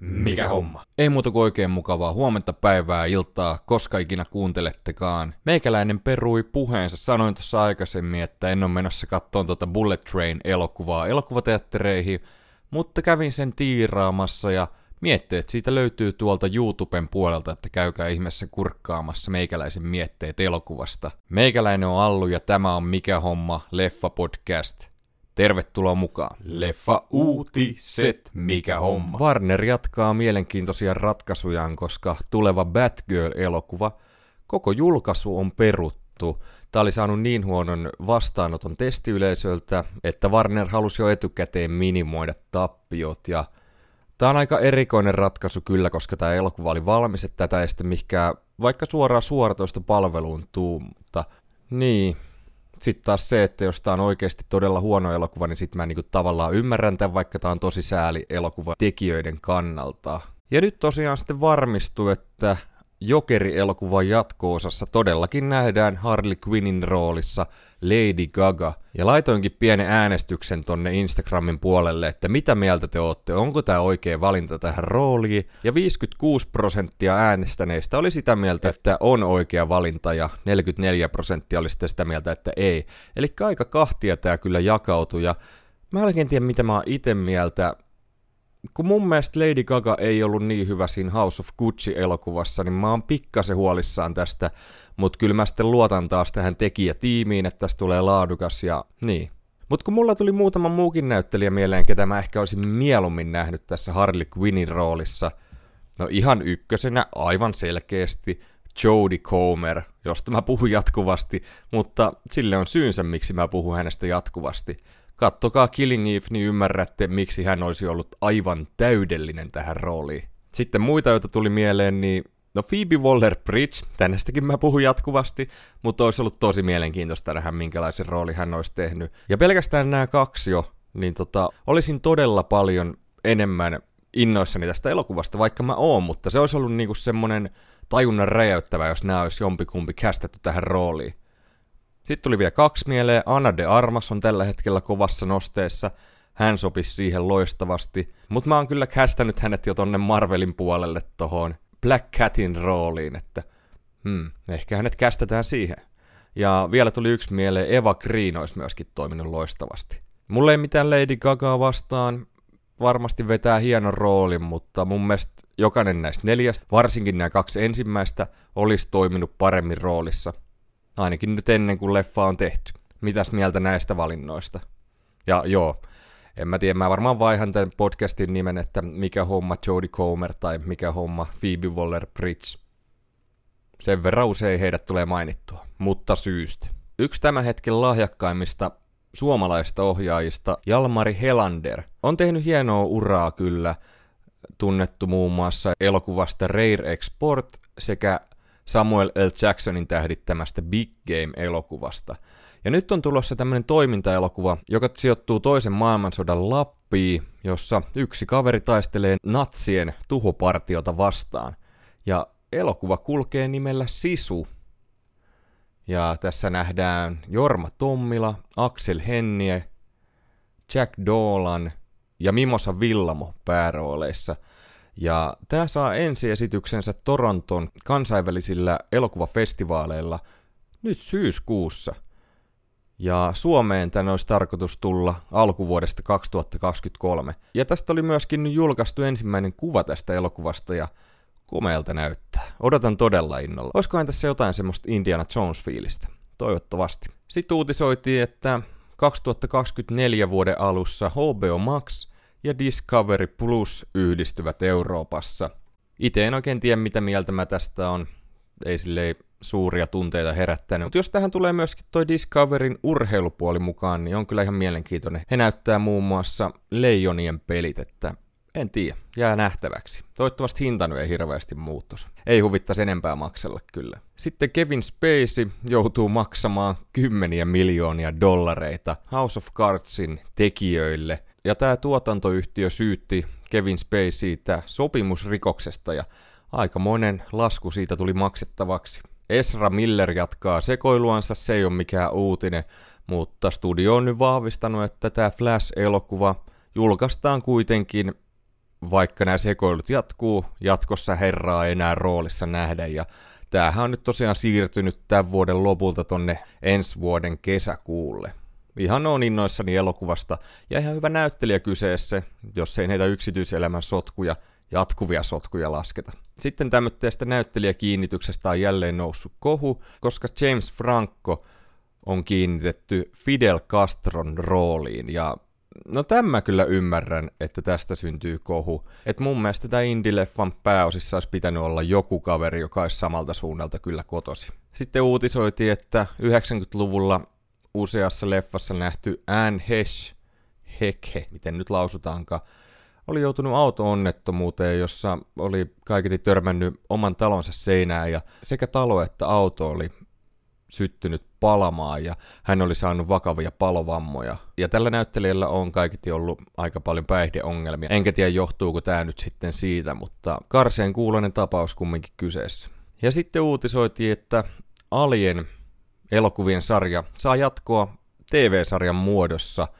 Mikä homma? Ei muuta kuin oikein mukavaa huomenta päivää, iltaa, koska ikinä kuuntelettekaan. Meikäläinen perui puheensa, sanoin tuossa aikaisemmin, että en ole menossa kattoon tuota Bullet Train-elokuvaa elokuvateattereihin, mutta kävin sen tiiraamassa ja mietteet siitä löytyy tuolta YouTuben puolelta, että käykää ihmeessä kurkkaamassa meikäläisen mietteet elokuvasta. Meikäläinen on Allu ja tämä on Mikä homma, Leffa Podcast. Tervetuloa mukaan. Leffa uutiset, mikä homma? Warner jatkaa mielenkiintoisia ratkaisujaan, koska tuleva Batgirl-elokuva, koko julkaisu on peruttu. Tämä oli saanut niin huonon vastaanoton testiyleisöltä, että Warner halusi jo etukäteen minimoida tappiot ja Tämä on aika erikoinen ratkaisu kyllä, koska tämä elokuva oli valmis, että tätä ei sitten mihinkään vaikka suoraan suoratoista palveluun tuu, mutta niin, sitten taas se, että jos tämä on oikeasti todella huono elokuva, niin sitten mä niinku tavallaan ymmärrän tämän, vaikka tämä on tosi sääli elokuva tekijöiden kannalta. Ja nyt tosiaan sitten varmistuu, että Jokeri-elokuvan jatko-osassa todellakin nähdään Harley Quinnin roolissa Lady Gaga. Ja laitoinkin pienen äänestyksen tonne Instagramin puolelle, että mitä mieltä te ootte, onko tämä oikea valinta tähän rooliin. Ja 56 prosenttia äänestäneistä oli sitä mieltä, että on oikea valinta ja 44 prosenttia oli sitä mieltä, että ei. Eli aika kahtia tämä kyllä jakautui ja mä en tiedä mitä mä oon itse mieltä kun mun mielestä Lady Gaga ei ollut niin hyvä siinä House of Gucci-elokuvassa, niin mä oon pikkasen huolissaan tästä, mutta kyllä mä sitten luotan taas tähän tekijätiimiin, että tästä tulee laadukas ja niin. Mutta kun mulla tuli muutama muukin näyttelijä mieleen, ketä mä ehkä olisin mieluummin nähnyt tässä Harley Quinnin roolissa, no ihan ykkösenä aivan selkeästi Jodie Comer, josta mä puhun jatkuvasti, mutta sille on syynsä, miksi mä puhun hänestä jatkuvasti – Kattokaa Killing Eve, niin ymmärrätte, miksi hän olisi ollut aivan täydellinen tähän rooliin. Sitten muita, joita tuli mieleen, niin No Phoebe Waller-Bridge, tännestäkin mä puhun jatkuvasti, mutta olisi ollut tosi mielenkiintoista nähdä, minkälaisen rooli hän olisi tehnyt. Ja pelkästään nämä kaksi jo, niin tota, olisin todella paljon enemmän innoissani tästä elokuvasta, vaikka mä oon, mutta se olisi ollut niinku semmonen tajunnan räjäyttävä, jos nämä olisi jompikumpi kästetty tähän rooliin. Sitten tuli vielä kaksi mieleen. Anna de Armas on tällä hetkellä kovassa nosteessa. Hän sopisi siihen loistavasti. Mutta mä oon kyllä kästänyt hänet jo tonne Marvelin puolelle tohon Black Catin rooliin, että hmm, ehkä hänet kästetään siihen. Ja vielä tuli yksi mieleen, Eva Green olisi myöskin toiminut loistavasti. Mulle ei mitään Lady Gaga vastaan, varmasti vetää hienon roolin, mutta mun mielestä jokainen näistä neljästä, varsinkin nämä kaksi ensimmäistä, olisi toiminut paremmin roolissa – Ainakin nyt ennen kuin leffa on tehty. Mitäs mieltä näistä valinnoista? Ja joo, en mä tiedä, mä varmaan vaihan tämän podcastin nimen, että mikä homma Jodie Comer tai mikä homma Phoebe Waller-Bridge. Sen verran usein heidät tulee mainittua, mutta syystä. Yksi tämän hetken lahjakkaimmista suomalaista ohjaajista, Jalmari Helander, on tehnyt hienoa uraa kyllä, tunnettu muun muassa elokuvasta Rare Export sekä Samuel L. Jacksonin tähdittämästä Big Game-elokuvasta. Ja nyt on tulossa tämmöinen toimintaelokuva, joka sijoittuu toisen maailmansodan Lappiin, jossa yksi kaveri taistelee natsien tuhopartiota vastaan. Ja elokuva kulkee nimellä Sisu. Ja tässä nähdään Jorma Tommila, Axel Hennie, Jack Dolan ja Mimosa Villamo päärooleissa – ja tämä saa ensiesityksensä Toronton kansainvälisillä elokuvafestivaaleilla nyt syyskuussa. Ja Suomeen tänne olisi tarkoitus tulla alkuvuodesta 2023. Ja tästä oli myöskin julkaistu ensimmäinen kuva tästä elokuvasta ja komeelta näyttää. Odotan todella innolla. Olisikohan tässä jotain semmoista Indiana Jones-fiilistä? Toivottavasti. Sitten uutisoitiin, että 2024 vuoden alussa HBO Max – ja Discovery Plus yhdistyvät Euroopassa. Itse en oikein tiedä, mitä mieltä mä tästä on. Ei silleen suuria tunteita herättänyt. Mutta jos tähän tulee myöskin toi Discoverin urheilupuoli mukaan, niin on kyllä ihan mielenkiintoinen. He näyttää muun muassa Leijonien pelit, että en tiedä, jää nähtäväksi. Toivottavasti hinta ei hirveästi muuttos. Ei huvittaisi enempää maksella kyllä. Sitten Kevin Spacey joutuu maksamaan kymmeniä miljoonia dollareita House of Cardsin tekijöille ja tämä tuotantoyhtiö syytti Kevin Spaceytä sopimusrikoksesta ja aikamoinen lasku siitä tuli maksettavaksi. Esra Miller jatkaa sekoiluansa, se ei ole mikään uutinen, mutta studio on nyt vahvistanut, että tämä Flash-elokuva julkaistaan kuitenkin vaikka nämä sekoilut jatkuu, jatkossa herraa ei enää roolissa nähdä ja tämähän on nyt tosiaan siirtynyt tämän vuoden lopulta tonne ensi vuoden kesäkuulle. Ihan on innoissani elokuvasta ja ihan hyvä näyttelijä kyseessä, jos ei näitä yksityiselämän sotkuja, jatkuvia sotkuja lasketa. Sitten tämmöistä näyttelijäkiinnityksestä on jälleen noussut kohu, koska James Franco on kiinnitetty Fidel Castron rooliin ja No tämä kyllä ymmärrän, että tästä syntyy kohu. Että mun mielestä tämä Indileffan pääosissa olisi pitänyt olla joku kaveri, joka olisi samalta suunnalta kyllä kotosi. Sitten uutisoitiin, että 90-luvulla useassa leffassa nähty Anne Hesh, Hekhe, miten nyt lausutaankaan, oli joutunut auto-onnettomuuteen, jossa oli kaiketi törmännyt oman talonsa seinään ja sekä talo että auto oli syttynyt palamaan ja hän oli saanut vakavia palovammoja. Ja tällä näyttelijällä on kaiketi ollut aika paljon päihdeongelmia. Enkä tiedä johtuuko tämä nyt sitten siitä, mutta karseen kuulonen tapaus kumminkin kyseessä. Ja sitten uutisoitiin, että Alien elokuvien sarja saa jatkoa TV-sarjan muodossa –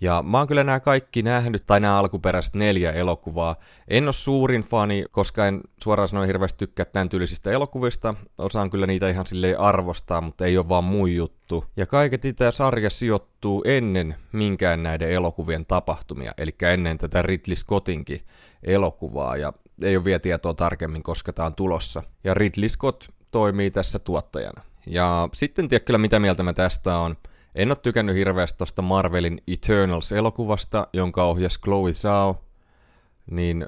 ja mä oon kyllä nämä kaikki nähnyt, tai nämä alkuperäiset neljä elokuvaa. En ole suurin fani, koska en suoraan sanoen hirveästi tykkää tämän tyylisistä elokuvista. Osaan kyllä niitä ihan silleen arvostaa, mutta ei ole vaan mun juttu. Ja kaiketi tämä sarja sijoittuu ennen minkään näiden elokuvien tapahtumia, eli ennen tätä Ridley Scottinkin elokuvaa, ja ei ole vielä tietoa tarkemmin, koska tämä on tulossa. Ja Ridley Scott toimii tässä tuottajana. Ja sitten tiedä kyllä mitä mieltä mä tästä on. En ole tykännyt hirveästi tuosta Marvelin Eternals-elokuvasta, jonka ohjas Chloe Zhao, niin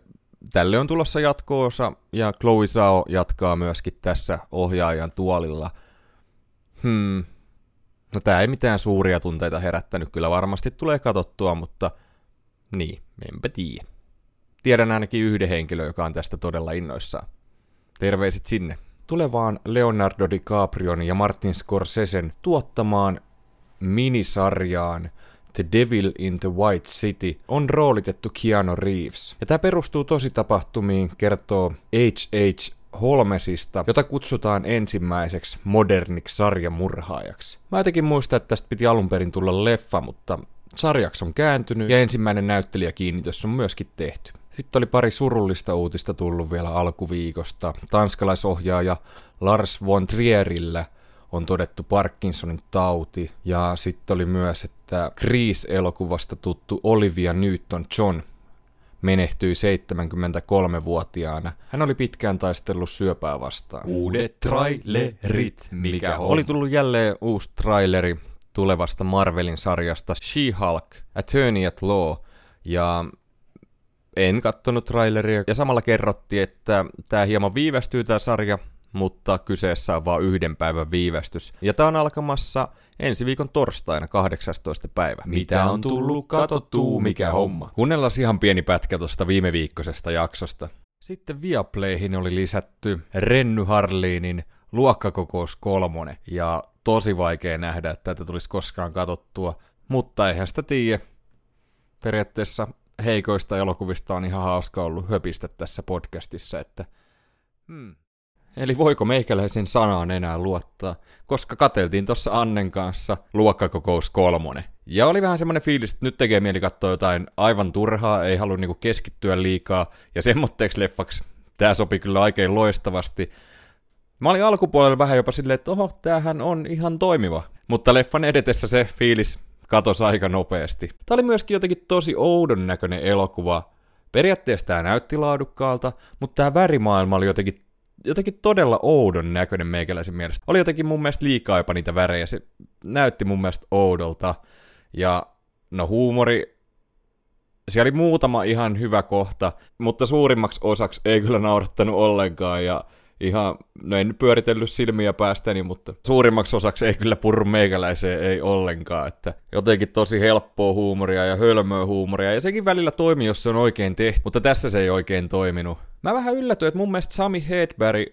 tälle on tulossa jatkoosa, ja Chloe Zhao jatkaa myöskin tässä ohjaajan tuolilla. Hmm. No tää ei mitään suuria tunteita herättänyt, kyllä varmasti tulee katottua, mutta niin, enpä tiedä. Tiedän ainakin yhden henkilön, joka on tästä todella innoissaan. Terveiset sinne. Tulevaan Leonardo DiCaprion ja Martin Scorsesen tuottamaan minisarjaan The Devil in the White City on roolitettu Keanu Reeves. Ja tämä perustuu tositapahtumiin, kertoo H.H. Holmesista, jota kutsutaan ensimmäiseksi moderniksi sarjamurhaajaksi. Mä jotenkin muistan, että tästä piti alun perin tulla leffa, mutta sarjaksi on kääntynyt ja ensimmäinen näyttelijäkiinnitys on myöskin tehty. Sitten oli pari surullista uutista tullut vielä alkuviikosta. Tanskalaisohjaaja Lars von Trierillä – on todettu Parkinsonin tauti. Ja sitten oli myös, että Grease-elokuvasta tuttu Olivia Newton-John menehtyi 73-vuotiaana. Hän oli pitkään taistellut syöpää vastaan. Uudet trailerit, mikä on? Oli tullut jälleen uusi traileri tulevasta Marvelin sarjasta She-Hulk, Attorney at Law, ja en kattonut traileria. Ja samalla kerrottiin, että tämä hieman viivästyy tämä sarja, mutta kyseessä on vain yhden päivän viivästys. Ja tämä on alkamassa ensi viikon torstaina 18. päivä. Mitä on tullut katottuu, mikä homma? Kuunnellaan ihan pieni pätkä tuosta viime viikkoisesta jaksosta. Sitten Viaplayhin oli lisätty Renny Harliinin luokkakokous kolmonen, ja tosi vaikea nähdä, että tätä tulisi koskaan katottua, mutta eihän sitä tiedä. Periaatteessa heikoista elokuvista on ihan hauska ollut höpistä tässä podcastissa, että hmm. Eli voiko meikäläisen sanaan enää luottaa, koska kateltiin tuossa Annen kanssa luokkakokous kolmonen. Ja oli vähän semmoinen fiilis, että nyt tekee mieli katsoa jotain aivan turhaa, ei halua niinku keskittyä liikaa, ja semmoitteeksi leffaksi tämä sopi kyllä oikein loistavasti. Mä olin alkupuolella vähän jopa silleen, että oho, tämähän on ihan toimiva. Mutta leffan edetessä se fiilis katosi aika nopeasti. Tämä oli myöskin jotenkin tosi oudon näköinen elokuva. Periaatteessa tämä näytti laadukkaalta, mutta tämä värimaailma oli jotenkin jotenkin todella oudon näköinen meikäläisen mielestä. Oli jotenkin mun mielestä liikaa jopa niitä värejä, se näytti mun mielestä oudolta. Ja no huumori, siellä oli muutama ihan hyvä kohta, mutta suurimmaksi osaksi ei kyllä naurattanut ollenkaan ja ihan, no en pyöritellyt silmiä päästäni, mutta suurimmaksi osaksi ei kyllä purru meikäläiseen, ei ollenkaan, että jotenkin tosi helppoa huumoria ja hölmöä huumoria, ja sekin välillä toimii, jos se on oikein tehty, mutta tässä se ei oikein toiminut. Mä vähän yllätyin, että mun mielestä Sami Hedberg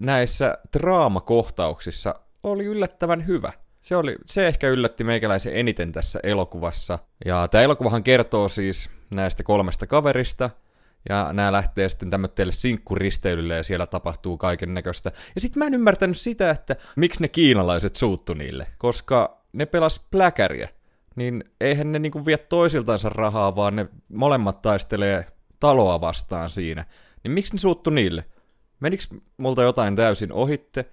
näissä draamakohtauksissa oli yllättävän hyvä. Se, oli, se ehkä yllätti meikäläisen eniten tässä elokuvassa. Ja tämä elokuvahan kertoo siis näistä kolmesta kaverista, ja nämä lähtee sitten tämmöiselle sinkkuristeilylle ja siellä tapahtuu kaiken näköistä. Ja sitten mä en ymmärtänyt sitä, että miksi ne kiinalaiset suuttu niille, koska ne pelas pläkäriä. Niin eihän ne niinku vie toisiltansa rahaa, vaan ne molemmat taistelee taloa vastaan siinä. Niin miksi ne suuttu niille? Meniks multa jotain täysin ohitte?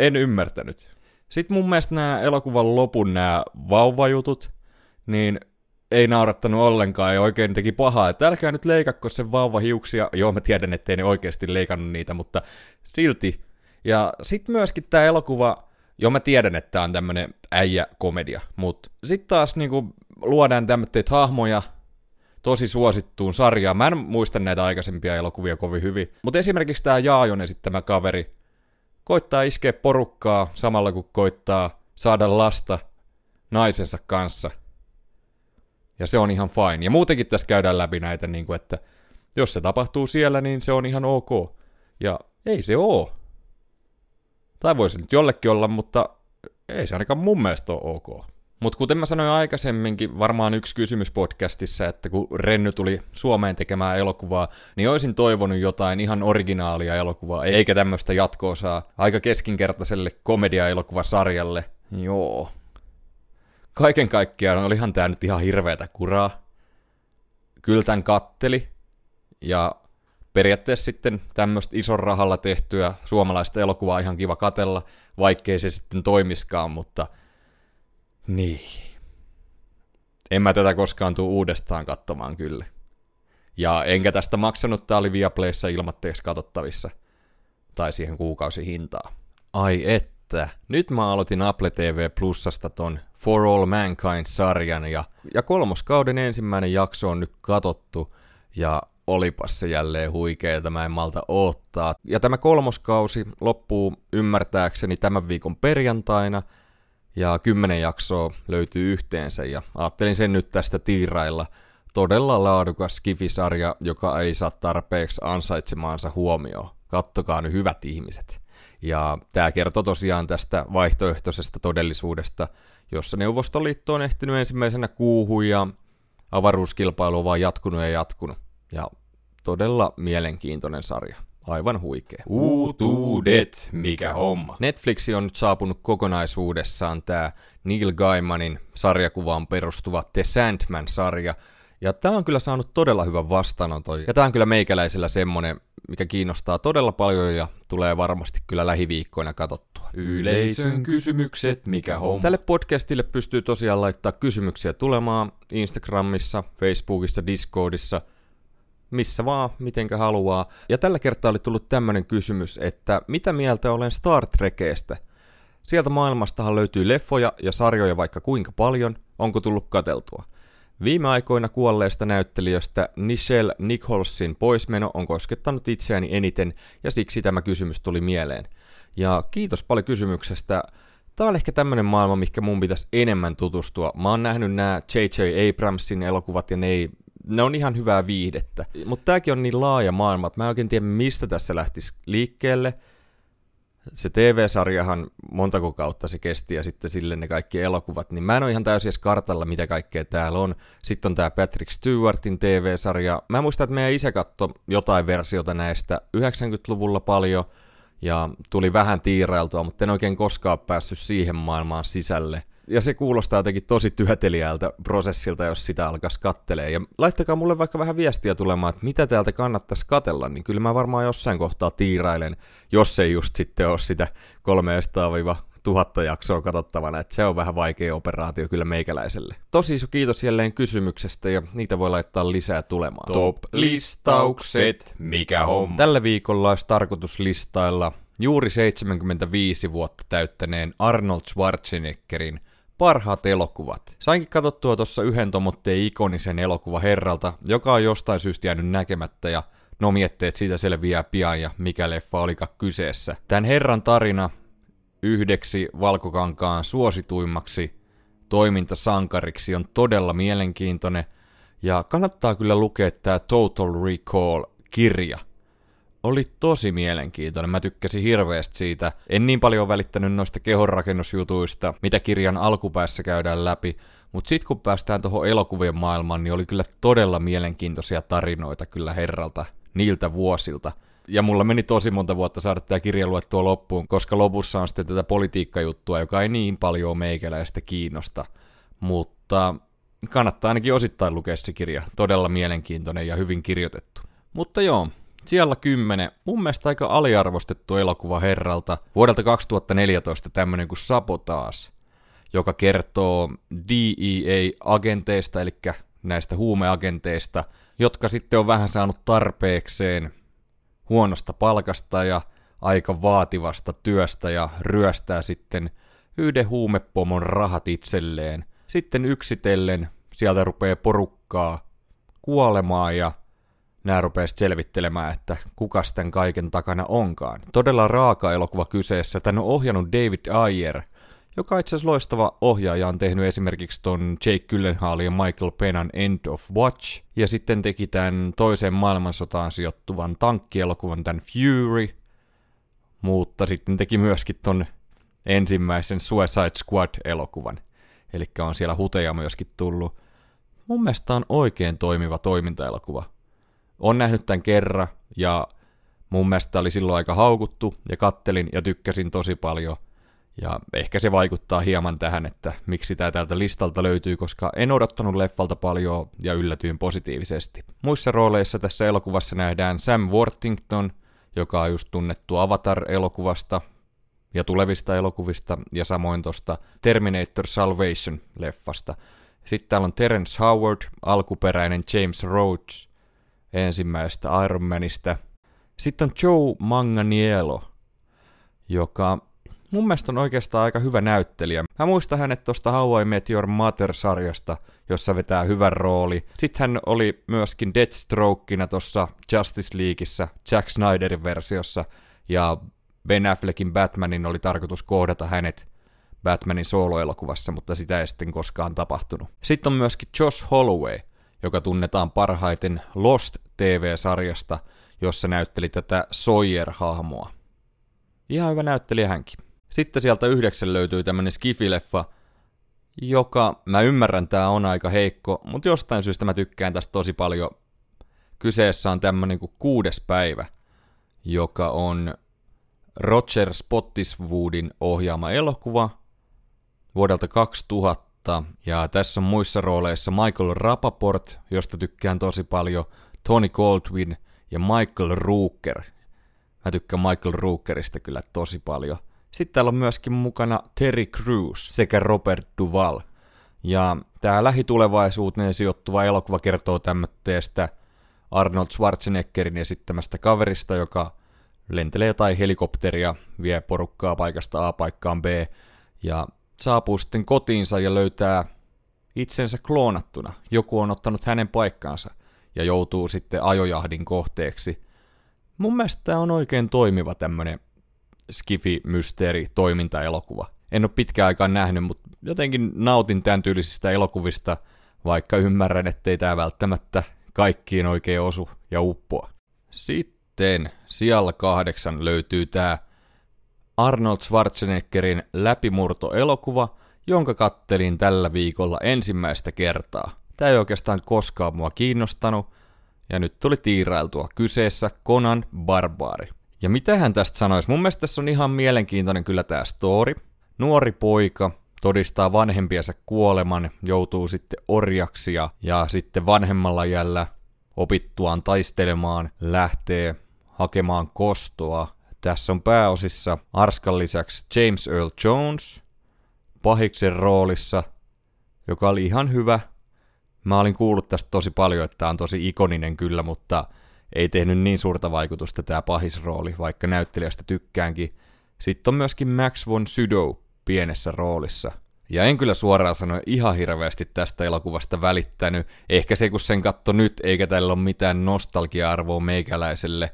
En ymmärtänyt. Sitten mun mielestä nämä elokuvan lopun nämä vauvajutut, niin ei naurattanut ollenkaan ja oikein teki pahaa, että älkää nyt leikakko sen vauvahiuksia. Joo, mä tiedän, ettei ne oikeasti leikannut niitä, mutta silti. Ja sitten myöskin tämä elokuva, joo mä tiedän, että tämä on tämmönen äijä-komedia, mutta sitten taas niinku luodaan tämmöitä hahmoja, tosi suosittuun sarjaan. Mä en muista näitä aikaisempia elokuvia kovin hyvin, mutta esimerkiksi tämä Jaajon esittämä kaveri koittaa iskeä porukkaa samalla kun koittaa saada lasta naisensa kanssa. Ja se on ihan fine. Ja muutenkin tässä käydään läpi näitä, niin kuin, että jos se tapahtuu siellä, niin se on ihan ok. Ja ei se oo. Tai voisi nyt jollekin olla, mutta ei se ainakaan mun mielestä ole ok. Mutta kuten mä sanoin aikaisemminkin, varmaan yksi kysymys podcastissa, että kun Renny tuli Suomeen tekemään elokuvaa, niin olisin toivonut jotain ihan originaalia elokuvaa, eikä tämmöistä jatkoosaa aika keskinkertaiselle komedia-elokuvasarjalle. Joo. Kaiken kaikkiaan olihan tää nyt ihan hirveätä kuraa. Kyllä tän katteli, ja periaatteessa sitten tämmöistä ison rahalla tehtyä suomalaista elokuvaa ihan kiva katella, vaikkei se sitten toimiskaan, mutta – niin. En mä tätä koskaan tuu uudestaan katsomaan kyllä. Ja enkä tästä maksanut, tää oli Viaplayssa ilmatteeksi katsottavissa. Tai siihen kuukausi hintaa. Ai että. Nyt mä aloitin Apple TV Plusasta ton For All Mankind-sarjan ja, ja kolmoskauden ensimmäinen jakso on nyt katottu ja olipas se jälleen huikeeta, mä en malta oottaa. Ja tämä kolmoskausi loppuu ymmärtääkseni tämän viikon perjantaina – ja kymmenen jaksoa löytyy yhteensä ja ajattelin sen nyt tästä tiirailla. Todella laadukas kifisarja, joka ei saa tarpeeksi ansaitsemaansa huomioon. Kattokaa nyt hyvät ihmiset. Ja tämä kertoo tosiaan tästä vaihtoehtoisesta todellisuudesta, jossa Neuvostoliitto on ehtinyt ensimmäisenä kuuhun ja avaruuskilpailu on vaan jatkunut ja jatkunut. Ja todella mielenkiintoinen sarja. Aivan huikea. Uutuudet, mikä homma. Netflixi on nyt saapunut kokonaisuudessaan tämä Neil Gaimanin sarjakuvaan perustuva The Sandman-sarja. Ja tämä on kyllä saanut todella hyvän vastaanoton. Ja tämä on kyllä meikäläisellä semmonen, mikä kiinnostaa todella paljon ja tulee varmasti kyllä lähiviikkoina katsottua. Yleisön kysymykset, mikä homma. Tälle podcastille pystyy tosiaan laittaa kysymyksiä tulemaan Instagramissa, Facebookissa, Discordissa – missä vaan, mitenkä haluaa. Ja tällä kertaa oli tullut tämmönen kysymys, että mitä mieltä olen Star Trekestä? Sieltä maailmastahan löytyy leffoja ja sarjoja vaikka kuinka paljon, onko tullut kateltua? Viime aikoina kuolleesta näyttelijästä Nichelle Nicholsin poismeno on koskettanut itseäni eniten ja siksi tämä kysymys tuli mieleen. Ja kiitos paljon kysymyksestä. Tää on ehkä tämmönen maailma, mikä mun pitäisi enemmän tutustua. Mä oon nähnyt nämä J.J. Abramsin elokuvat ja ne ei ne on ihan hyvää viihdettä. Mutta tämäkin on niin laaja maailma, että mä en oikein tiedä, mistä tässä lähtisi liikkeelle. Se TV-sarjahan montako kautta se kesti ja sitten sille ne kaikki elokuvat, niin mä en ole ihan täysin edes kartalla, mitä kaikkea täällä on. Sitten on tämä Patrick Stewartin TV-sarja. Mä muistan, että meidän isä katsoi jotain versiota näistä 90-luvulla paljon ja tuli vähän tiirailtua, mutta en oikein koskaan päässyt siihen maailmaan sisälle – ja se kuulostaa jotenkin tosi työtelijältä prosessilta, jos sitä alkaisi kattelee. Ja laittakaa mulle vaikka vähän viestiä tulemaan, että mitä täältä kannattaisi katella, niin kyllä mä varmaan jossain kohtaa tiirailen, jos ei just sitten ole sitä 300-1000 jaksoa katsottavana, että se on vähän vaikea operaatio kyllä meikäläiselle. Tosi iso kiitos jälleen kysymyksestä ja niitä voi laittaa lisää tulemaan. Top-listaukset, mikä homma. Tällä viikolla olisi tarkoitus listailla juuri 75 vuotta täyttäneen Arnold Schwarzeneggerin parhaat elokuvat. Sainkin katsottua tuossa yhden tomotteen ikonisen elokuva herralta, joka on jostain syystä jäänyt näkemättä ja no mietteet siitä selviää pian ja mikä leffa olika kyseessä. Tän herran tarina yhdeksi valkokankaan suosituimmaksi toimintasankariksi on todella mielenkiintoinen ja kannattaa kyllä lukea tämä Total Recall-kirja oli tosi mielenkiintoinen. Mä tykkäsin hirveästi siitä. En niin paljon välittänyt noista kehonrakennusjutuista, mitä kirjan alkupäässä käydään läpi, mutta sitten kun päästään tuohon elokuvien maailmaan, niin oli kyllä todella mielenkiintoisia tarinoita kyllä herralta niiltä vuosilta. Ja mulla meni tosi monta vuotta saada tämä kirja luettua loppuun, koska lopussa on sitten tätä politiikkajuttua, joka ei niin paljon meikäläistä kiinnosta. Mutta kannattaa ainakin osittain lukea se kirja. Todella mielenkiintoinen ja hyvin kirjoitettu. Mutta joo, siellä 10, mun mielestä aika aliarvostettu elokuva herralta. Vuodelta 2014 tämmönen kuin Sabotage, joka kertoo DEA-agenteista, eli näistä huumeagenteista, jotka sitten on vähän saanut tarpeekseen huonosta palkasta ja aika vaativasta työstä ja ryöstää sitten yhden huumepomon rahat itselleen. Sitten yksitellen sieltä rupeaa porukkaa kuolemaan ja nämä rupeaa selvittelemään, että kuka tämän kaiken takana onkaan. Todella raaka elokuva kyseessä. Tän on ohjannut David Ayer, joka itse asiassa loistava ohjaaja on tehnyt esimerkiksi ton Jake Gyllenhaalin ja Michael Penan End of Watch, ja sitten teki tämän toiseen maailmansotaan sijoittuvan tankkielokuvan, tämän Fury, mutta sitten teki myöskin ton ensimmäisen Suicide Squad-elokuvan. Eli on siellä huteja myöskin tullut. Mun mielestä on oikein toimiva toimintaelokuva. On nähnyt tämän kerran, ja mun mielestä oli silloin aika haukuttu, ja kattelin ja tykkäsin tosi paljon. Ja ehkä se vaikuttaa hieman tähän, että miksi tämä täältä listalta löytyy, koska en odottanut leffalta paljon ja yllätyin positiivisesti. Muissa rooleissa tässä elokuvassa nähdään Sam Worthington, joka on just tunnettu Avatar-elokuvasta ja tulevista elokuvista, ja samoin tuosta Terminator Salvation-leffasta. Sitten täällä on Terence Howard, alkuperäinen James Rhodes, ensimmäistä Iron Manista. Sitten on Joe Manganiello, joka mun mielestä on oikeastaan aika hyvä näyttelijä. Mä muistan hänet tuosta How I Met Your Mother-sarjasta, jossa vetää hyvän rooli. Sitten hän oli myöskin Deathstrokina tuossa Justice Leagueissa, Jack Snyderin versiossa, ja Ben Affleckin Batmanin oli tarkoitus kohdata hänet Batmanin soloelokuvassa, mutta sitä ei sitten koskaan tapahtunut. Sitten on myöskin Josh Holloway, joka tunnetaan parhaiten Lost TV-sarjasta, jossa näytteli tätä Sawyer-hahmoa. Ihan hyvä näyttelijä hänkin. Sitten sieltä yhdeksän löytyy tämmönen skifileffa, joka, mä ymmärrän, tää on aika heikko, mutta jostain syystä mä tykkään tästä tosi paljon. Kyseessä on tämmönen kuin kuudes päivä, joka on Roger Spottiswoodin ohjaama elokuva vuodelta 2000, ja tässä on muissa rooleissa Michael Rapaport, josta tykkään tosi paljon, Tony Goldwyn ja Michael Rooker. Mä tykkään Michael Rookerista kyllä tosi paljon. Sitten täällä on myöskin mukana Terry Crews sekä Robert Duval. Ja tämä lähitulevaisuuteen sijoittuva elokuva kertoo tämmöistä Arnold Schwarzeneggerin esittämästä kaverista, joka lentelee jotain helikopteria, vie porukkaa paikasta A paikkaan B, ja saapuu sitten kotiinsa ja löytää itsensä kloonattuna. Joku on ottanut hänen paikkaansa ja joutuu sitten ajojahdin kohteeksi. Mun mielestä tämä on oikein toimiva tämmönen skifi-mysteeri toimintaelokuva. En ole pitkään aikaan nähnyt, mutta jotenkin nautin tämän tyylisistä elokuvista, vaikka ymmärrän, ettei tämä välttämättä kaikkiin oikein osu ja uppoa. Sitten sijalla kahdeksan löytyy tämä Arnold Schwarzeneggerin läpimurto-elokuva, jonka kattelin tällä viikolla ensimmäistä kertaa. Tämä ei oikeastaan koskaan mua kiinnostanut, ja nyt tuli tiirailtua kyseessä Conan Barbaari. Ja mitä hän tästä sanoisi? Mun mielestä tässä on ihan mielenkiintoinen kyllä tämä story. Nuori poika todistaa vanhempiensa kuoleman, joutuu sitten orjaksi ja, ja sitten vanhemmalla jällä opittuaan taistelemaan lähtee hakemaan kostoa. Tässä on pääosissa Arskan lisäksi James Earl Jones pahiksen roolissa, joka oli ihan hyvä. Mä olin kuullut tästä tosi paljon, että tämä on tosi ikoninen kyllä, mutta ei tehnyt niin suurta vaikutusta tämä pahisrooli, vaikka näyttelijästä tykkäänkin. Sitten on myöskin Max von Sydow pienessä roolissa. Ja en kyllä suoraan sano ihan hirveästi tästä elokuvasta välittänyt. Ehkä se, kun sen katto nyt, eikä tällä ole mitään nostalgia-arvoa meikäläiselle.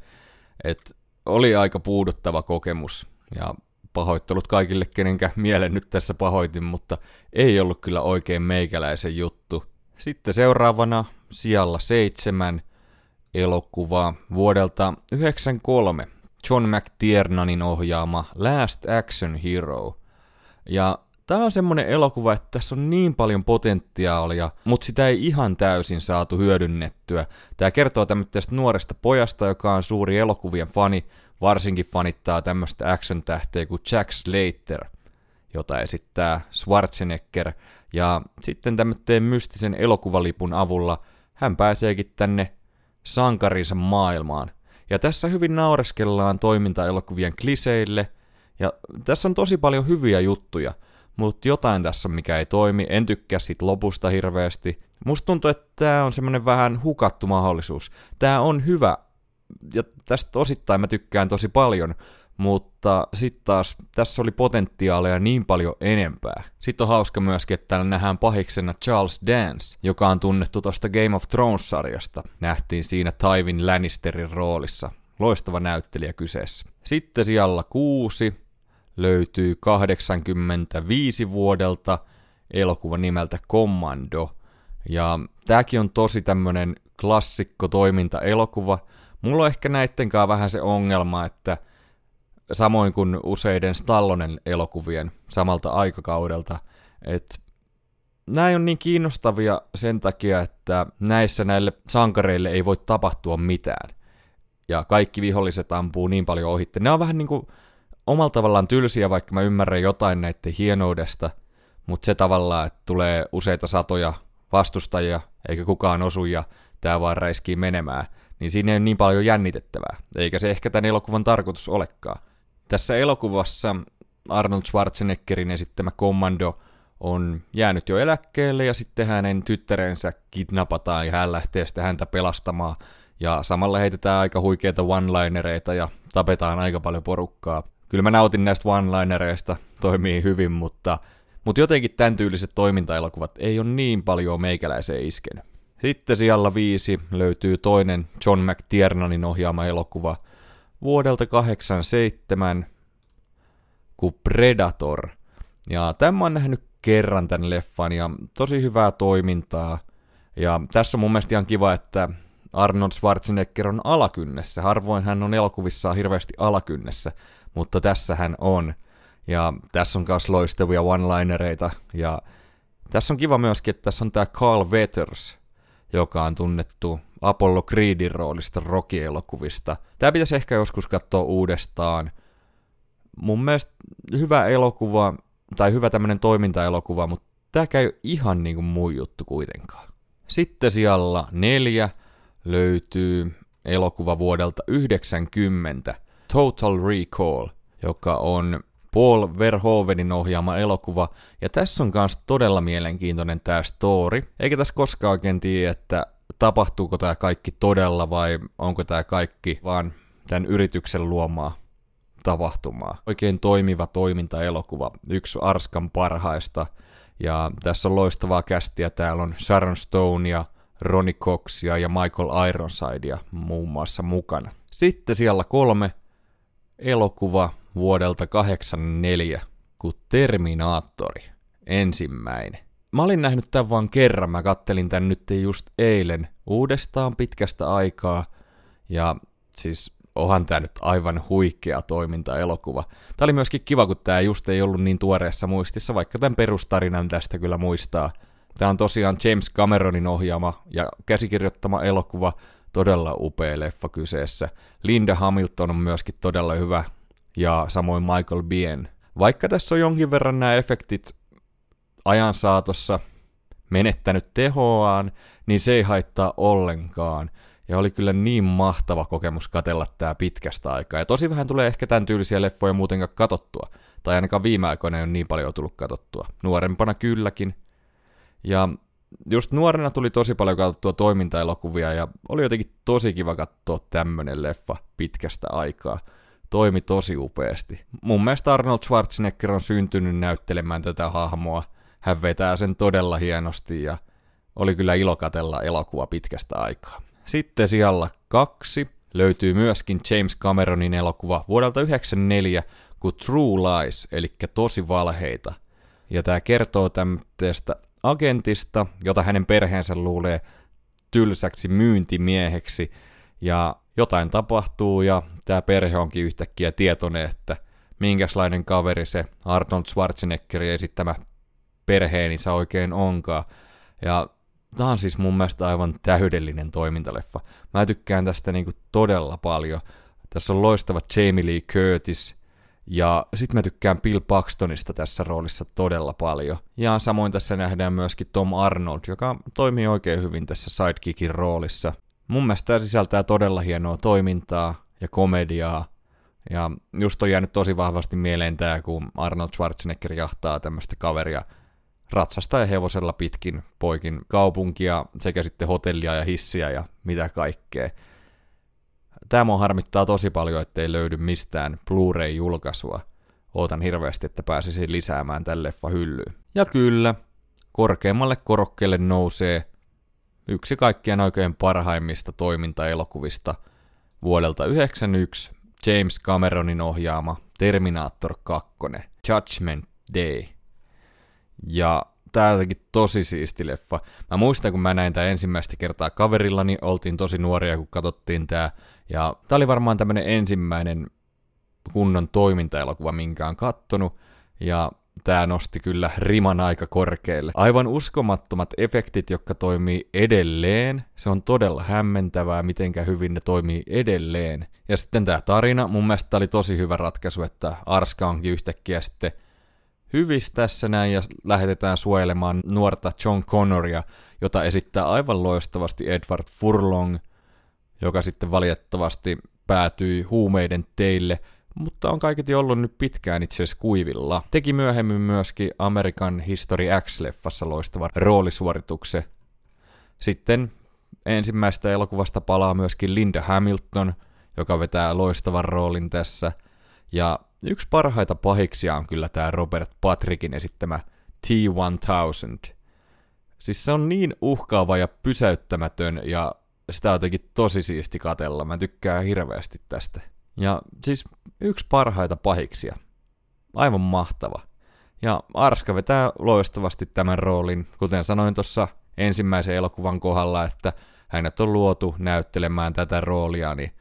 Et oli aika puuduttava kokemus. Ja pahoittelut kaikille, kenenkä mielen nyt tässä pahoitin, mutta ei ollut kyllä oikein meikäläisen juttu. Sitten seuraavana sijalla seitsemän – elokuva vuodelta 1993, John McTiernanin ohjaama Last Action Hero. Ja tämä on semmonen elokuva, että tässä on niin paljon potentiaalia, mutta sitä ei ihan täysin saatu hyödynnettyä. Tämä kertoo tämmöistä nuoresta pojasta, joka on suuri elokuvien fani, varsinkin fanittaa tämmöistä action-tähteä kuin Jack Slater, jota esittää Schwarzenegger, ja sitten tämmöisen mystisen elokuvalipun avulla hän pääseekin tänne sankarinsa maailmaan. Ja tässä hyvin naureskellaan toimintaelokuvien kliseille, ja tässä on tosi paljon hyviä juttuja, mutta jotain tässä mikä ei toimi. En tykkää sit lopusta hirveästi. Musta tuntuu, että tämä on semmoinen vähän hukattu mahdollisuus. Tämä on hyvä, ja tästä osittain mä tykkään tosi paljon, mutta sitten taas tässä oli potentiaalia niin paljon enempää. Sitten on hauska myöskin, että täällä nähdään pahiksena Charles Dance, joka on tunnettu tuosta Game of Thrones-sarjasta. Nähtiin siinä Tywin Lannisterin roolissa. Loistava näyttelijä kyseessä. Sitten siellä kuusi löytyy 85 vuodelta elokuva nimeltä Commando. Ja tääkin on tosi tämmönen klassikko toiminta-elokuva. Mulla on ehkä näittenkaan vähän se ongelma, että – samoin kuin useiden Stallonen elokuvien samalta aikakaudelta, että nämä on niin kiinnostavia sen takia, että näissä näille sankareille ei voi tapahtua mitään. Ja kaikki viholliset ampuu niin paljon ohitte. Ne on vähän niin kuin omalla tavallaan tylsiä, vaikka mä ymmärrän jotain näiden hienoudesta, mutta se tavallaan, että tulee useita satoja vastustajia, eikä kukaan osu ja tää vaan räiskii menemään, niin siinä ei ole niin paljon jännitettävää, eikä se ehkä tämän elokuvan tarkoitus olekaan. Tässä elokuvassa Arnold Schwarzeneggerin esittämä kommando on jäänyt jo eläkkeelle ja sitten hänen tyttärensä kidnapataan ja hän lähtee sitten häntä pelastamaan. Ja samalla heitetään aika huikeita one-linereita ja tapetaan aika paljon porukkaa. Kyllä mä nautin näistä one-linereista, toimii hyvin, mutta, mutta jotenkin tämän tyyliset toimintaelokuvat ei ole niin paljon meikäläiseen iskenyt. Sitten siellä viisi löytyy toinen John McTiernanin ohjaama elokuva – vuodelta 87 kuin Predator. Ja tämä on nähnyt kerran tämän leffan ja tosi hyvää toimintaa. Ja tässä on mun mielestä ihan kiva, että Arnold Schwarzenegger on alakynnessä. Harvoin hän on elokuvissaan hirveästi alakynnessä, mutta tässä hän on. Ja tässä on myös loistavia one-linereita. Ja tässä on kiva myöskin, että tässä on tämä Carl Weathers, joka on tunnettu Apollo Creedin roolista Rocky-elokuvista. Tämä pitäisi ehkä joskus katsoa uudestaan. Mun mielestä hyvä elokuva, tai hyvä tämmönen toimintaelokuva, mutta tämä käy ihan niinku muu juttu kuitenkaan. Sitten siellä neljä löytyy elokuva vuodelta 90, Total Recall, joka on Paul Verhoevenin ohjaama elokuva, ja tässä on myös todella mielenkiintoinen tämä story, eikä tässä koskaan oikein tiedä, että tapahtuuko tämä kaikki todella vai onko tämä kaikki vaan tämän yrityksen luomaa tapahtumaa. Oikein toimiva toimintaelokuva, yksi Arskan parhaista, ja tässä on loistavaa kästiä, täällä on Sharon Stonea, Ronnie Coxia ja Michael Ironsidea muun muassa mukana. Sitten siellä kolme elokuva vuodelta 84, kuin Terminaattori, ensimmäinen. Mä olin nähnyt tämän vaan kerran, mä kattelin tän nyt just eilen uudestaan pitkästä aikaa, ja siis onhan tää nyt aivan huikea toiminta-elokuva. Tää oli myöskin kiva, kun tää just ei ollut niin tuoreessa muistissa, vaikka tämän perustarinan tästä kyllä muistaa. Tää on tosiaan James Cameronin ohjaama ja käsikirjoittama elokuva, todella upea leffa kyseessä. Linda Hamilton on myöskin todella hyvä, ja samoin Michael Bien. Vaikka tässä on jonkin verran nämä efektit ajan saatossa menettänyt tehoaan, niin se ei haittaa ollenkaan. Ja oli kyllä niin mahtava kokemus katella tää pitkästä aikaa. Ja tosi vähän tulee ehkä tämän tyylisiä leffoja muutenkaan katottua. Tai ainakaan viime aikoina ei ole niin paljon tullut katottua. Nuorempana kylläkin. Ja just nuorena tuli tosi paljon katsottua toimintaelokuvia ja oli jotenkin tosi kiva katsoa tämmönen leffa pitkästä aikaa. Toimi tosi upeasti. Mun mielestä Arnold Schwarzenegger on syntynyt näyttelemään tätä hahmoa – hän vetää sen todella hienosti ja oli kyllä ilo katella elokuva pitkästä aikaa. Sitten siellä kaksi löytyy myöskin James Cameronin elokuva vuodelta 1994 kuin True Lies, eli tosi valheita. Ja tämä kertoo tämmöistä agentista, jota hänen perheensä luulee tylsäksi myyntimieheksi, ja jotain tapahtuu, ja tämä perhe onkin yhtäkkiä tietoinen, että minkälainen kaveri se Arnold Schwarzeneggerin esittämä perheeninsä oikein onkaan. Ja tämä on siis mun mielestä aivan täydellinen toimintaleffa. Mä tykkään tästä niinku todella paljon. Tässä on loistava Jamie Lee Curtis, Ja sit mä tykkään Bill Paxtonista tässä roolissa todella paljon. Ja samoin tässä nähdään myöskin Tom Arnold, joka toimii oikein hyvin tässä sidekickin roolissa. Mun mielestä tämä sisältää todella hienoa toimintaa ja komediaa. Ja just on jäänyt tosi vahvasti mieleen tämä, kun Arnold Schwarzenegger jahtaa tämmöistä kaveria ratsasta ja hevosella pitkin poikin kaupunkia sekä sitten hotellia ja hissiä ja mitä kaikkea. Tämä mua harmittaa tosi paljon, ettei löydy mistään Blu-ray-julkaisua. Ootan hirveästi, että pääsisin lisäämään tälle leffa hyllyyn. Ja kyllä, korkeammalle korokkeelle nousee yksi kaikkien oikein parhaimmista toimintaelokuvista vuodelta 1991 James Cameronin ohjaama Terminator 2, Judgment Day. Ja tää on jotenkin tosi siisti leffa. Mä muistan, kun mä näin tää ensimmäistä kertaa kaverillani, oltiin tosi nuoria, kun katsottiin tää. Ja tää oli varmaan tämmönen ensimmäinen kunnon toimintaelokuva, minkä on kattonut. Ja tämä nosti kyllä riman aika korkealle. Aivan uskomattomat efektit, jotka toimii edelleen. Se on todella hämmentävää, mitenkä hyvin ne toimii edelleen. Ja sitten tämä tarina, mun mielestä oli tosi hyvä ratkaisu, että Arska onkin yhtäkkiä sitten hyvis tässä näin ja lähetetään suojelemaan nuorta John Connoria, jota esittää aivan loistavasti Edward Furlong, joka sitten valitettavasti päätyi huumeiden teille – mutta on kaiketi ollut nyt pitkään itse asiassa kuivilla. Teki myöhemmin myöskin American History X-leffassa loistava roolisuoritukse. Sitten ensimmäistä elokuvasta palaa myöskin Linda Hamilton, joka vetää loistavan roolin tässä. Ja yksi parhaita pahiksia on kyllä tämä Robert Patrickin esittämä T-1000. Siis se on niin uhkaava ja pysäyttämätön ja sitä on jotenkin tosi siisti katella. Mä tykkään hirveästi tästä. Ja siis yksi parhaita pahiksia. Aivan mahtava. Ja Arska vetää loistavasti tämän roolin, kuten sanoin tuossa ensimmäisen elokuvan kohdalla, että hänet on luotu näyttelemään tätä roolia, niin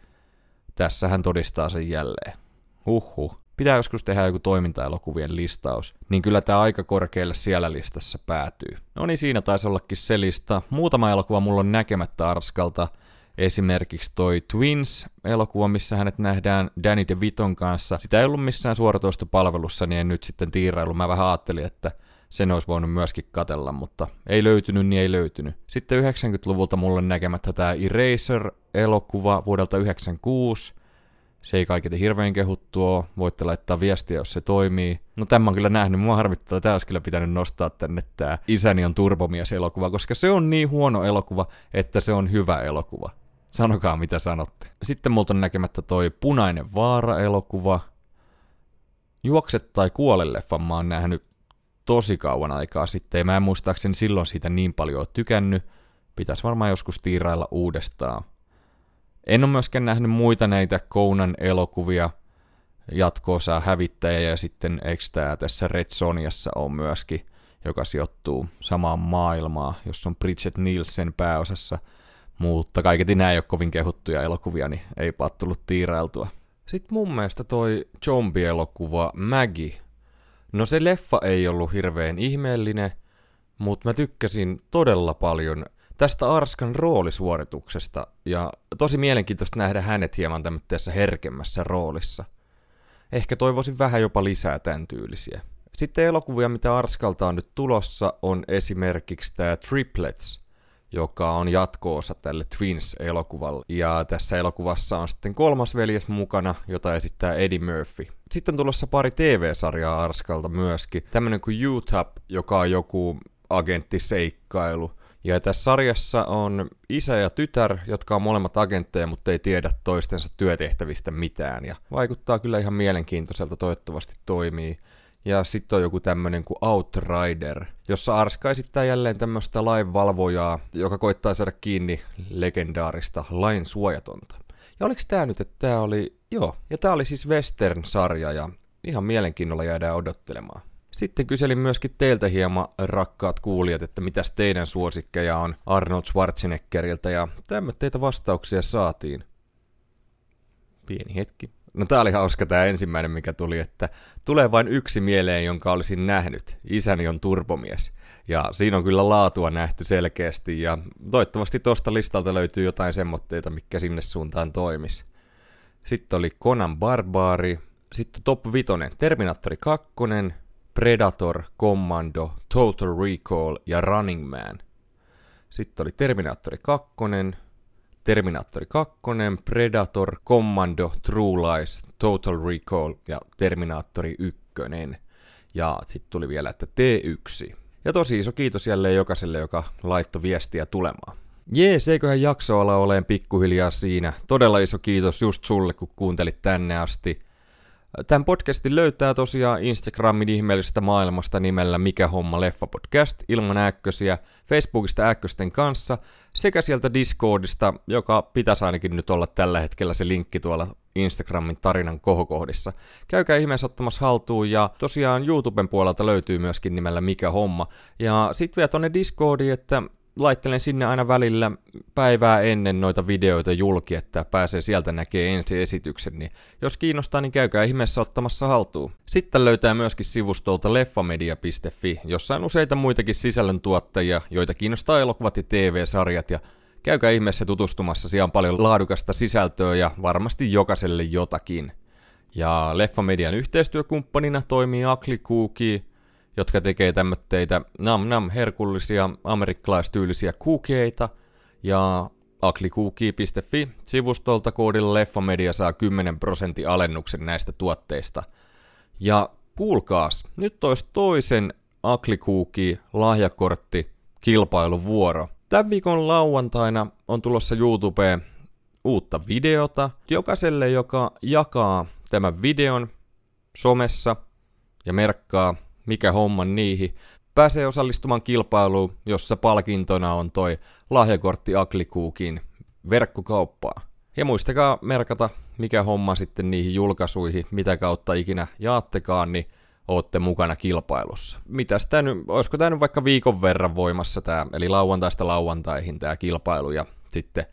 tässä hän todistaa sen jälleen. Huhhuh. Pitää joskus tehdä joku toimintaelokuvien listaus, niin kyllä tämä aika korkealle siellä listassa päätyy. No niin, siinä taisi ollakin se lista. Muutama elokuva mulla on näkemättä Arskalta – Esimerkiksi toi Twins-elokuva, missä hänet nähdään Danny DeViton kanssa. Sitä ei ollut missään suoratoistopalvelussa, niin en nyt sitten tiirailu. Mä vähän ajattelin, että sen olisi voinut myöskin katella, mutta ei löytynyt, niin ei löytynyt. Sitten 90-luvulta mulle näkemättä tämä Eraser-elokuva vuodelta 96. Se ei kaiketi hirveän kehuttua, voitte laittaa viestiä, jos se toimii. No tämä on kyllä nähnyt, mua harmittaa, tämä olisi kyllä pitänyt nostaa tänne tämä Isäni on turbomies-elokuva, koska se on niin huono elokuva, että se on hyvä elokuva. Sanokaa mitä sanotte. Sitten multa on näkemättä toi Punainen vaara-elokuva. Juokset tai kuole leffan mä oon nähnyt tosi kauan aikaa sitten, ja mä en muistaakseni silloin siitä niin paljon tykännyt. Pitäisi varmaan joskus tiirailla uudestaan. En ole myöskään nähnyt muita näitä Kounan elokuvia, jatkoosaa hävittäjä ja sitten eikö tämä tässä Red Soniassa on myöskin, joka sijoittuu samaan maailmaan, jossa on Bridget Nielsen pääosassa – mutta kaiketi nämä ei ole kovin kehuttuja elokuvia, niin ei tullut tiirailtua. Sitten mun mielestä toi zombie-elokuva Maggie. No se leffa ei ollut hirveän ihmeellinen, mutta mä tykkäsin todella paljon tästä Arskan roolisuorituksesta ja tosi mielenkiintoista nähdä hänet hieman tämmöisessä herkemmässä roolissa. Ehkä toivoisin vähän jopa lisää tämän tyylisiä. Sitten elokuvia, mitä Arskalta on nyt tulossa, on esimerkiksi tämä Triplets – joka on jatko-osa tälle Twins-elokuvalle. Ja tässä elokuvassa on sitten kolmas veljes mukana, jota esittää Eddie Murphy. Sitten on tulossa pari TV-sarjaa Arskalta myöskin. Tämmönen kuin UTAP, joka on joku agenttiseikkailu. Ja tässä sarjassa on isä ja tytär, jotka on molemmat agentteja, mutta ei tiedä toistensa työtehtävistä mitään. Ja vaikuttaa kyllä ihan mielenkiintoiselta, toivottavasti toimii. Ja sitten on joku tämmönen kuin Outrider, jossa Arska esittää jälleen tämmöistä lainvalvojaa, joka koittaa saada kiinni legendaarista lain suojatonta. Ja oliko tämä nyt, että tämä oli, joo, ja tämä oli siis Western-sarja ja ihan mielenkiinnolla jäädään odottelemaan. Sitten kyselin myöskin teiltä hieman, rakkaat kuulijat, että mitäs teidän suosikkeja on Arnold Schwarzeneggeriltä, ja tämmöitä vastauksia saatiin. Pieni hetki. No tää oli hauska tää ensimmäinen, mikä tuli, että tulee vain yksi mieleen, jonka olisin nähnyt. Isäni on turbomies. Ja siinä on kyllä laatua nähty selkeästi ja toivottavasti tosta listalta löytyy jotain semmoitteita, mikä sinne suuntaan toimis. Sitten oli Conan Barbari, sitten top 5, Terminaattori 2, Predator, Commando, Total Recall ja Running Man. Sitten oli Terminaattori 2, Terminaattori 2, Predator, Commando, True Lies, Total Recall ja Terminaattori 1. Ja sitten tuli vielä, että T1. Ja tosi iso kiitos jälleen jokaiselle, joka laittoi viestiä tulemaan. Jees, eiköhän jakso olla oleen pikkuhiljaa siinä. Todella iso kiitos just sulle, kun kuuntelit tänne asti. Tämän podcastin löytää tosiaan Instagramin ihmeellisestä maailmasta nimellä Mikä homma leffa podcast ilman äkkösiä, Facebookista äkkösten kanssa sekä sieltä Discordista, joka pitäisi ainakin nyt olla tällä hetkellä se linkki tuolla Instagramin tarinan kohokohdissa. Käykää ihmeessä ottamassa haltuun ja tosiaan YouTuben puolelta löytyy myöskin nimellä Mikä homma. Ja sit vielä tonne Discordiin, että laittelen sinne aina välillä päivää ennen noita videoita julki, että pääsee sieltä näkee ensi esityksen, niin jos kiinnostaa, niin käykää ihmeessä ottamassa haltuun. Sitten löytää myöskin sivustolta leffamedia.fi, jossa on useita muitakin sisällöntuottajia, joita kiinnostaa elokuvat ja TV-sarjat, ja käykää ihmeessä tutustumassa, siellä on paljon laadukasta sisältöä ja varmasti jokaiselle jotakin. Ja Leffamedian yhteistyökumppanina toimii Akli Kuuki, jotka tekee tämmöitä nam nam herkullisia amerikkalaistyylisiä kuukeita ja aklikuuki.fi sivustolta koodilla Leffamedia saa 10 prosentin alennuksen näistä tuotteista. Ja kuulkaas, nyt olisi toisen Aklikuuki lahjakortti kilpailuvuoro. Tämän viikon lauantaina on tulossa YouTubeen uutta videota. Jokaiselle, joka jakaa tämän videon somessa ja merkkaa mikä homma niihin, pääsee osallistumaan kilpailuun, jossa palkintona on toi lahjakortti Aklikuukin verkkokauppaa. Ja muistakaa merkata, mikä homma sitten niihin julkaisuihin, mitä kautta ikinä jaattekaan, niin ootte mukana kilpailussa. Mitäs tää nyt, olisiko tämä nyt vaikka viikon verran voimassa tämä, eli lauantaista lauantaihin tämä kilpailu, ja sitten,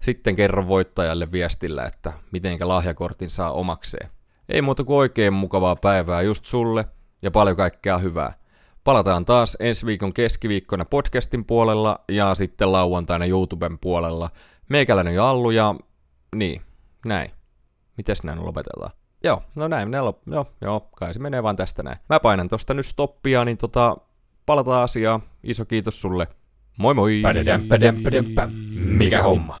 sitten kerro voittajalle viestillä, että mitenkä lahjakortin saa omakseen. Ei muuta kuin oikein mukavaa päivää just sulle, ja paljon kaikkea hyvää. Palataan taas ensi viikon keskiviikkona podcastin puolella ja sitten lauantaina YouTuben puolella. Meikäläinen ja Allu ja niin, näin. Mites näin lopetetaan? Joo, no näin, ne lop... joo, joo, kai se menee vaan tästä näin. Mä painan tosta nyt stoppia, niin tota, palataan asiaan. Iso kiitos sulle. Moi moi! Mikä homma?